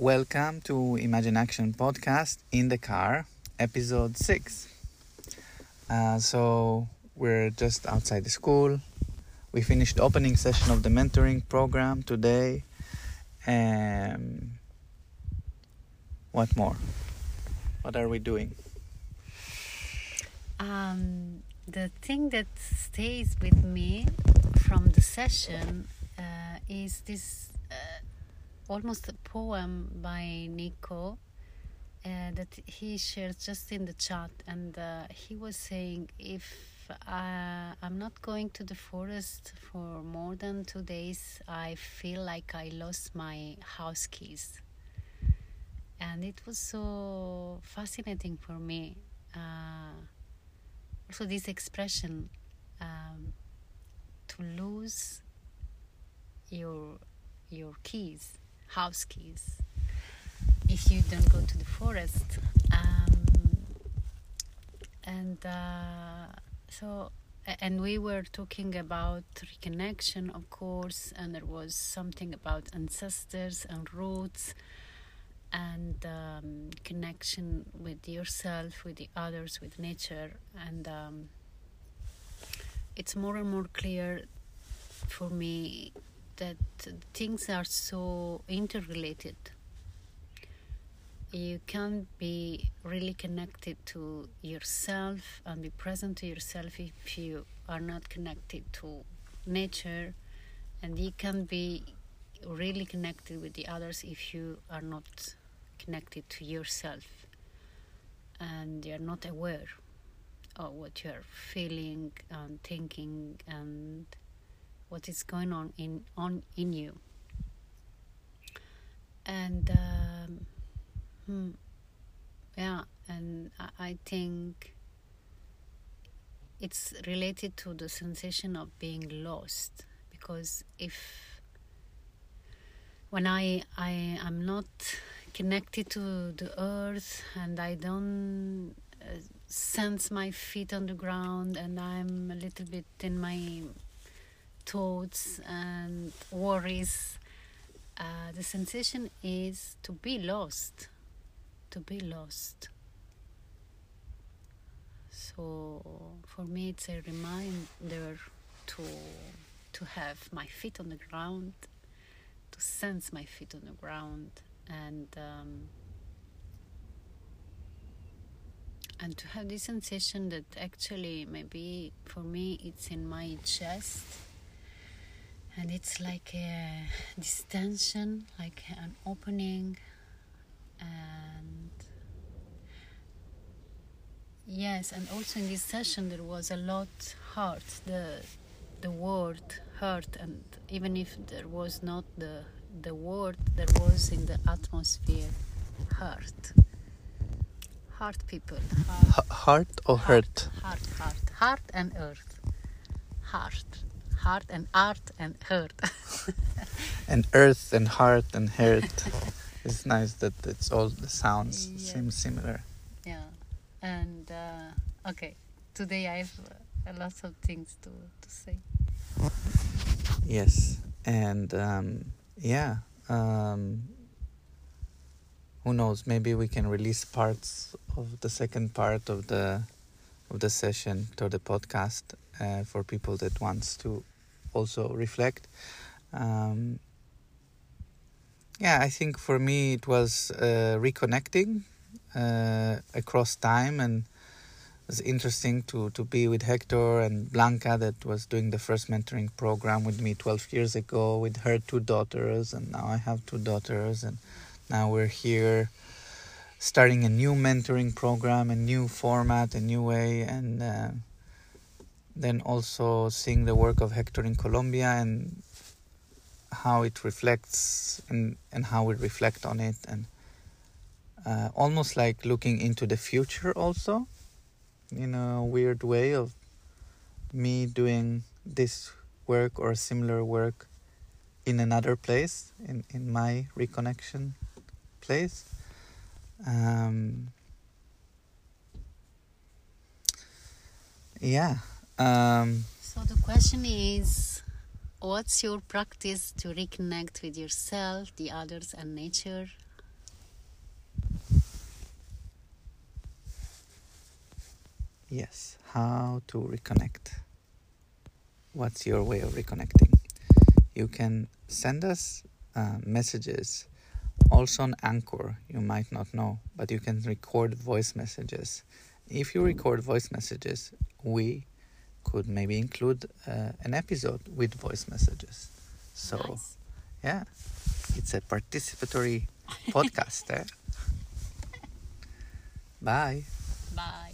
Welcome to Imagine Action podcast in the car, episode six. Uh, so we're just outside the school. We finished the opening session of the mentoring program today. Um, what more? What are we doing? Um, the thing that stays with me from the session uh, is this almost a poem by Nico uh, that he shared just in the chat, and uh, he was saying, "If uh, I'm not going to the forest for more than two days, I feel like I lost my house keys." And it was so fascinating for me. Uh, also, this expression um, to lose your your keys, house keys, if you don't go to the forest. Um, and uh, so, and we were talking about reconnection, of course, and there was something about ancestors and roots and um, connection with yourself, with the others, with nature, and um, it's more and more clear for me that things are so interrelated. You can't be really connected to yourself and be present to yourself if you are not connected to nature, and you can't be really connected with the others if you are not connected to yourself and you're not aware of what you're feeling and thinking and what is going on in on in you. And um, hmm, yeah and I, think it's related to the sensation of being lost. Because if when I I am not connected to the earth and I don't uh, sense my feet on the ground and I'm a little bit in my thoughts and worries. Uh, the sensation is to be lost, to be lost. So for me, it's a reminder to to have my feet on the ground, to sense my feet on the ground, and um, and to have this sensation that actually maybe for me it's in my chest and it's like a distension like an opening. And yes and also in this session there was a lot heart. The the word hurt and even if there was not the the word there was in the atmosphere heart. Heart people. Heart, heart or hurt heart heart. Heart and earth. Heart heart and art and hurt and earth and heart and hurt it's nice that it's all the sounds yeah. seem similar. Yeah. And uh, okay. Today i have a lot of things to, to say. Yes. And um, yeah um, who knows? Maybe we can release parts of the second part of the of the session to the podcast uh, for people that wants to also reflect. Um, yeah i think for me it was uh, reconnecting uh, across time and was interesting to, to be with Hector and Blanca that was doing the first mentoring program with me 12 years ago with her two daughters and now I have two daughters and now we're here starting a new mentoring program, a new format, a new way and uh, then also seeing the work of Hector in Colombia and how it reflects and, and how we reflect on it and uh, almost like looking into the future also in a weird way of me doing this work or similar work in another place in, in my reconnection place. Um, yeah um, so the question is, what's your practice to reconnect with yourself, the others, and nature? Yes, how to reconnect? What's your way of reconnecting? You can send us uh, messages also on Anchor. You might not know, but you can record voice messages. If you record voice messages, we could maybe include uh, an episode with voice messages. So, Nice. yeah, it's a participatory podcast. Eh? Bye. Bye.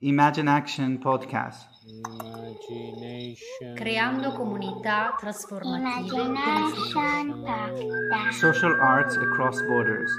Imagine Action Podcast. Imagination. Creando comunità trasformative con il futuro. Imagination Podcast. Social arts across borders.